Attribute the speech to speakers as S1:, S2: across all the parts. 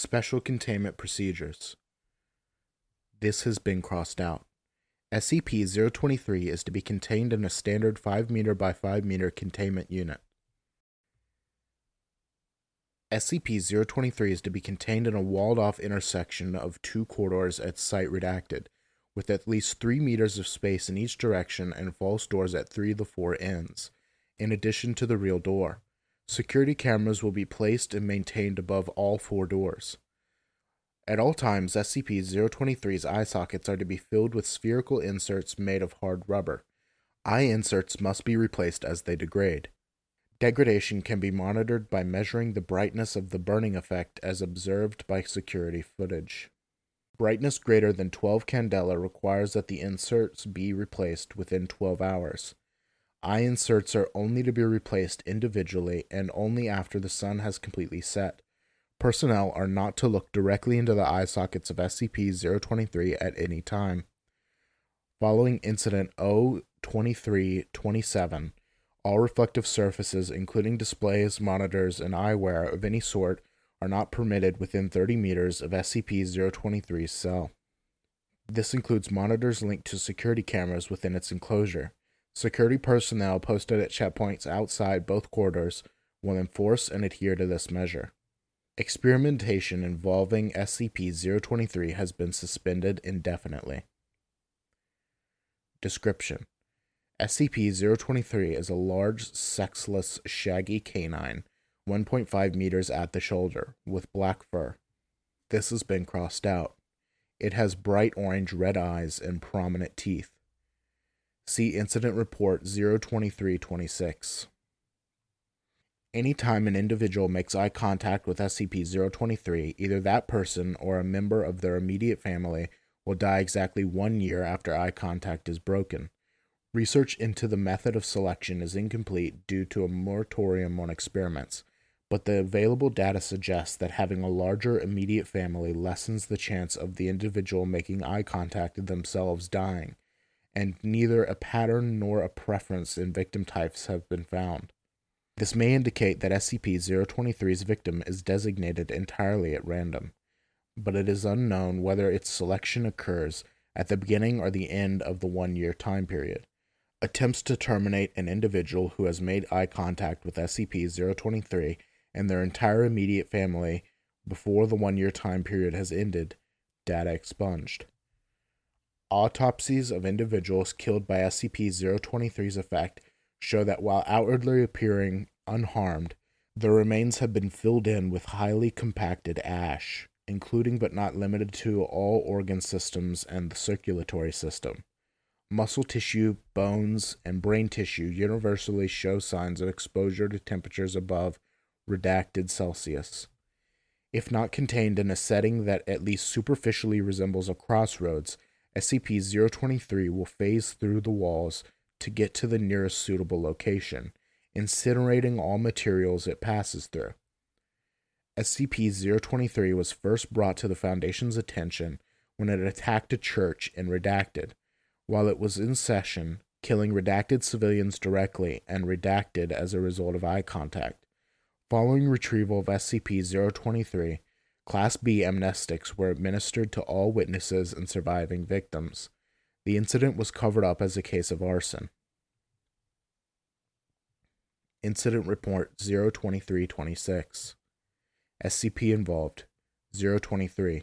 S1: Special Containment Procedures. This has been crossed out. SCP 023 is to be contained in a standard 5 meter by 5 meter containment unit. SCP 023 is to be contained in a walled off intersection of two corridors at site redacted, with at least 3 meters of space in each direction and false doors at 3 of the 4 ends, in addition to the real door. Security cameras will be placed and maintained above all four doors. At all times, SCP 023's eye sockets are to be filled with spherical inserts made of hard rubber. Eye inserts must be replaced as they degrade. Degradation can be monitored by measuring the brightness of the burning effect as observed by security footage. Brightness greater than 12 candela requires that the inserts be replaced within 12 hours. Eye inserts are only to be replaced individually and only after the sun has completely set. Personnel are not to look directly into the eye sockets of SCP 023 at any time. Following Incident 02327, all reflective surfaces, including displays, monitors, and eyewear of any sort, are not permitted within 30 meters of SCP 023's cell. This includes monitors linked to security cameras within its enclosure. Security personnel posted at checkpoints outside both corridors will enforce and adhere to this measure. Experimentation involving SCP 023 has been suspended indefinitely. Description SCP 023 is a large, sexless, shaggy canine, 1.5 meters at the shoulder, with black fur. This has been crossed out. It has bright orange red eyes and prominent teeth. See Incident Report 02326. Anytime an individual makes eye contact with SCP 023, either that person or a member of their immediate family will die exactly one year after eye contact is broken. Research into the method of selection is incomplete due to a moratorium on experiments, but the available data suggests that having a larger immediate family lessens the chance of the individual making eye contact themselves dying and neither a pattern nor a preference in victim types have been found. This may indicate that SCP 023's victim is designated entirely at random, but it is unknown whether its selection occurs at the beginning or the end of the one year time period. Attempts to terminate an individual who has made eye contact with SCP 023 and their entire immediate family before the one year time period has ended, data expunged. Autopsies of individuals killed by SCP 023's effect show that while outwardly appearing unharmed, the remains have been filled in with highly compacted ash, including but not limited to all organ systems and the circulatory system. Muscle tissue, bones, and brain tissue universally show signs of exposure to temperatures above redacted Celsius. If not contained in a setting that at least superficially resembles a crossroads, SCP 023 will phase through the walls to get to the nearest suitable location, incinerating all materials it passes through. SCP 023 was first brought to the Foundation's attention when it attacked a church in Redacted, while it was in session, killing redacted civilians directly and redacted as a result of eye contact. Following retrieval of SCP 023, Class B amnestics were administered to all witnesses and surviving victims. The incident was covered up as a case of arson. Incident Report 02326 SCP involved 023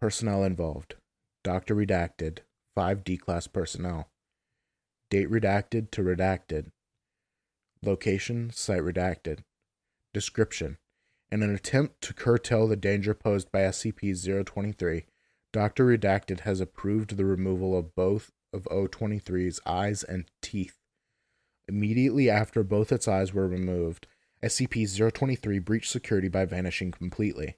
S1: Personnel involved Dr. Redacted 5 D class personnel Date redacted to redacted Location Site redacted Description in an attempt to curtail the danger posed by SCP 023, Dr. Redacted has approved the removal of both of O23's eyes and teeth. Immediately after both its eyes were removed, SCP 023 breached security by vanishing completely.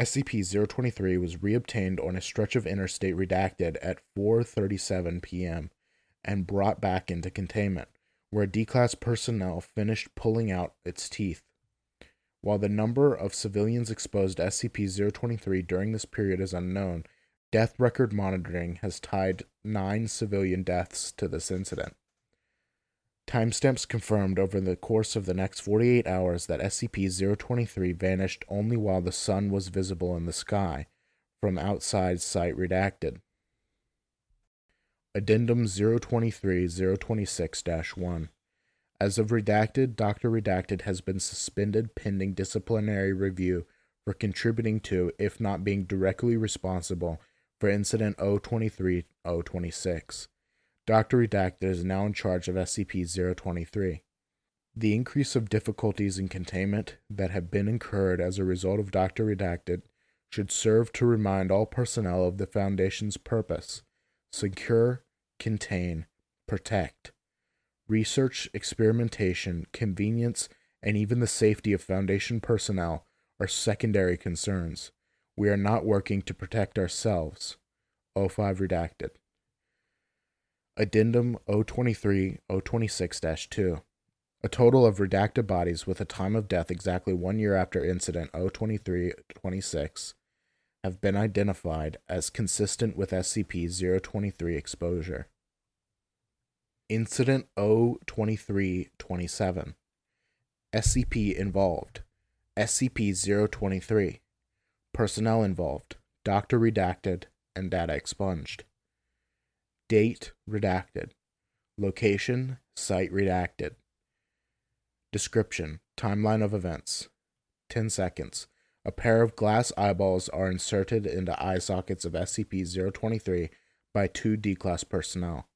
S1: SCP 023 was reobtained on a stretch of interstate redacted at 4:37 p.m. and brought back into containment, where D-class personnel finished pulling out its teeth. While the number of civilians exposed to SCP 023 during this period is unknown, death record monitoring has tied nine civilian deaths to this incident. Timestamps confirmed over the course of the next 48 hours that SCP 023 vanished only while the sun was visible in the sky from outside site redacted. Addendum 023 026 1. As of redacted, Dr. Redacted has been suspended pending disciplinary review for contributing to, if not being directly responsible, for Incident 023 026. Dr. Redacted is now in charge of SCP 023. The increase of difficulties in containment that have been incurred as a result of Dr. Redacted should serve to remind all personnel of the Foundation's purpose secure, contain, protect. Research, experimentation, convenience, and even the safety of Foundation personnel are secondary concerns. We are not working to protect ourselves. O5 redacted. Addendum 023 026 2. A total of redacted bodies with a time of death exactly one year after incident 023 26 have been identified as consistent with SCP 023 exposure. Incident 023 27 SCP involved SCP 023 Personnel involved Doctor redacted and data expunged. Date redacted. Location site redacted. Description Timeline of events 10 seconds. A pair of glass eyeballs are inserted into eye sockets of SCP 023 by two D class personnel.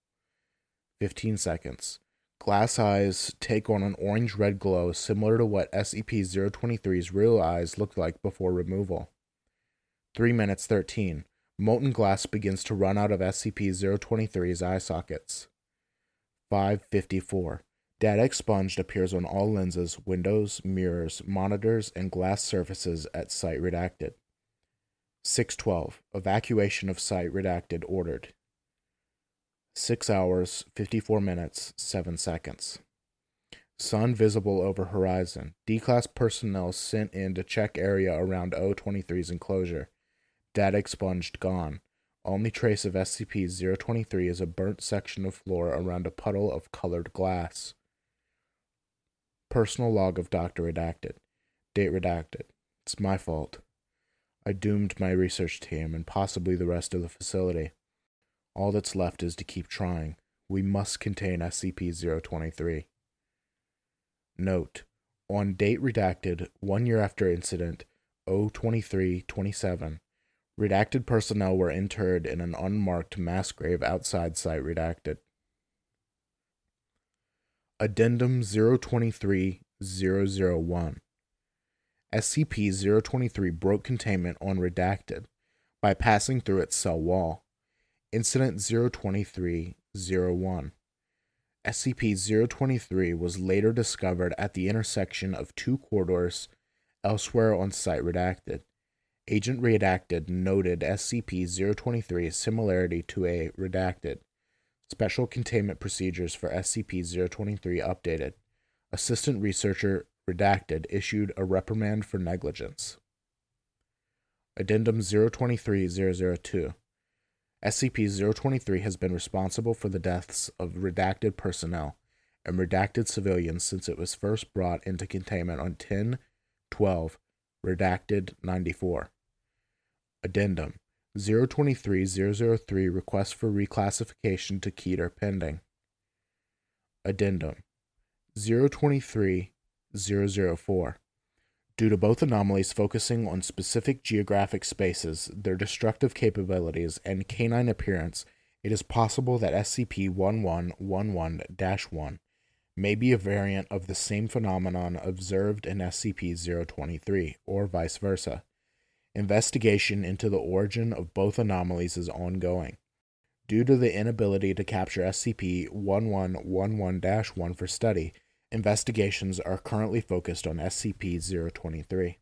S1: 15 seconds. Glass eyes take on an orange red glow similar to what SCP 023's real eyes looked like before removal. 3 minutes 13. Molten glass begins to run out of SCP 023's eye sockets. 554. Data expunged appears on all lenses, windows, mirrors, monitors, and glass surfaces at site redacted. 612. Evacuation of site redacted ordered. 6 hours, 54 minutes, 7 seconds. Sun visible over horizon. D class personnel sent in to check area around O23's enclosure. Data expunged gone. Only trace of SCP 023 is a burnt section of floor around a puddle of colored glass. Personal log of Dr. Redacted. Date redacted. It's my fault. I doomed my research team and possibly the rest of the facility. All that's left is to keep trying. We must contain SCP 023. Note On date redacted, one year after incident 023 27, redacted personnel were interred in an unmarked mass grave outside site redacted. Addendum 023 001 SCP 023 broke containment on Redacted by passing through its cell wall. Incident 023 01 SCP 023 was later discovered at the intersection of two corridors elsewhere on site Redacted. Agent Redacted noted SCP 023's similarity to a Redacted Special containment procedures for SCP 023 updated. Assistant Researcher Redacted issued a reprimand for negligence. Addendum 023 002. SCP 023 has been responsible for the deaths of redacted personnel and redacted civilians since it was first brought into containment on 10 12 redacted 94. Addendum 023003 request for reclassification to Keter pending. Addendum 023004 Due to both anomalies focusing on specific geographic spaces, their destructive capabilities, and canine appearance, it is possible that SCP 1111 1 may be a variant of the same phenomenon observed in SCP 023, or vice versa. Investigation into the origin of both anomalies is ongoing. Due to the inability to capture SCP 1111 1 for study, investigations are currently focused on SCP 023.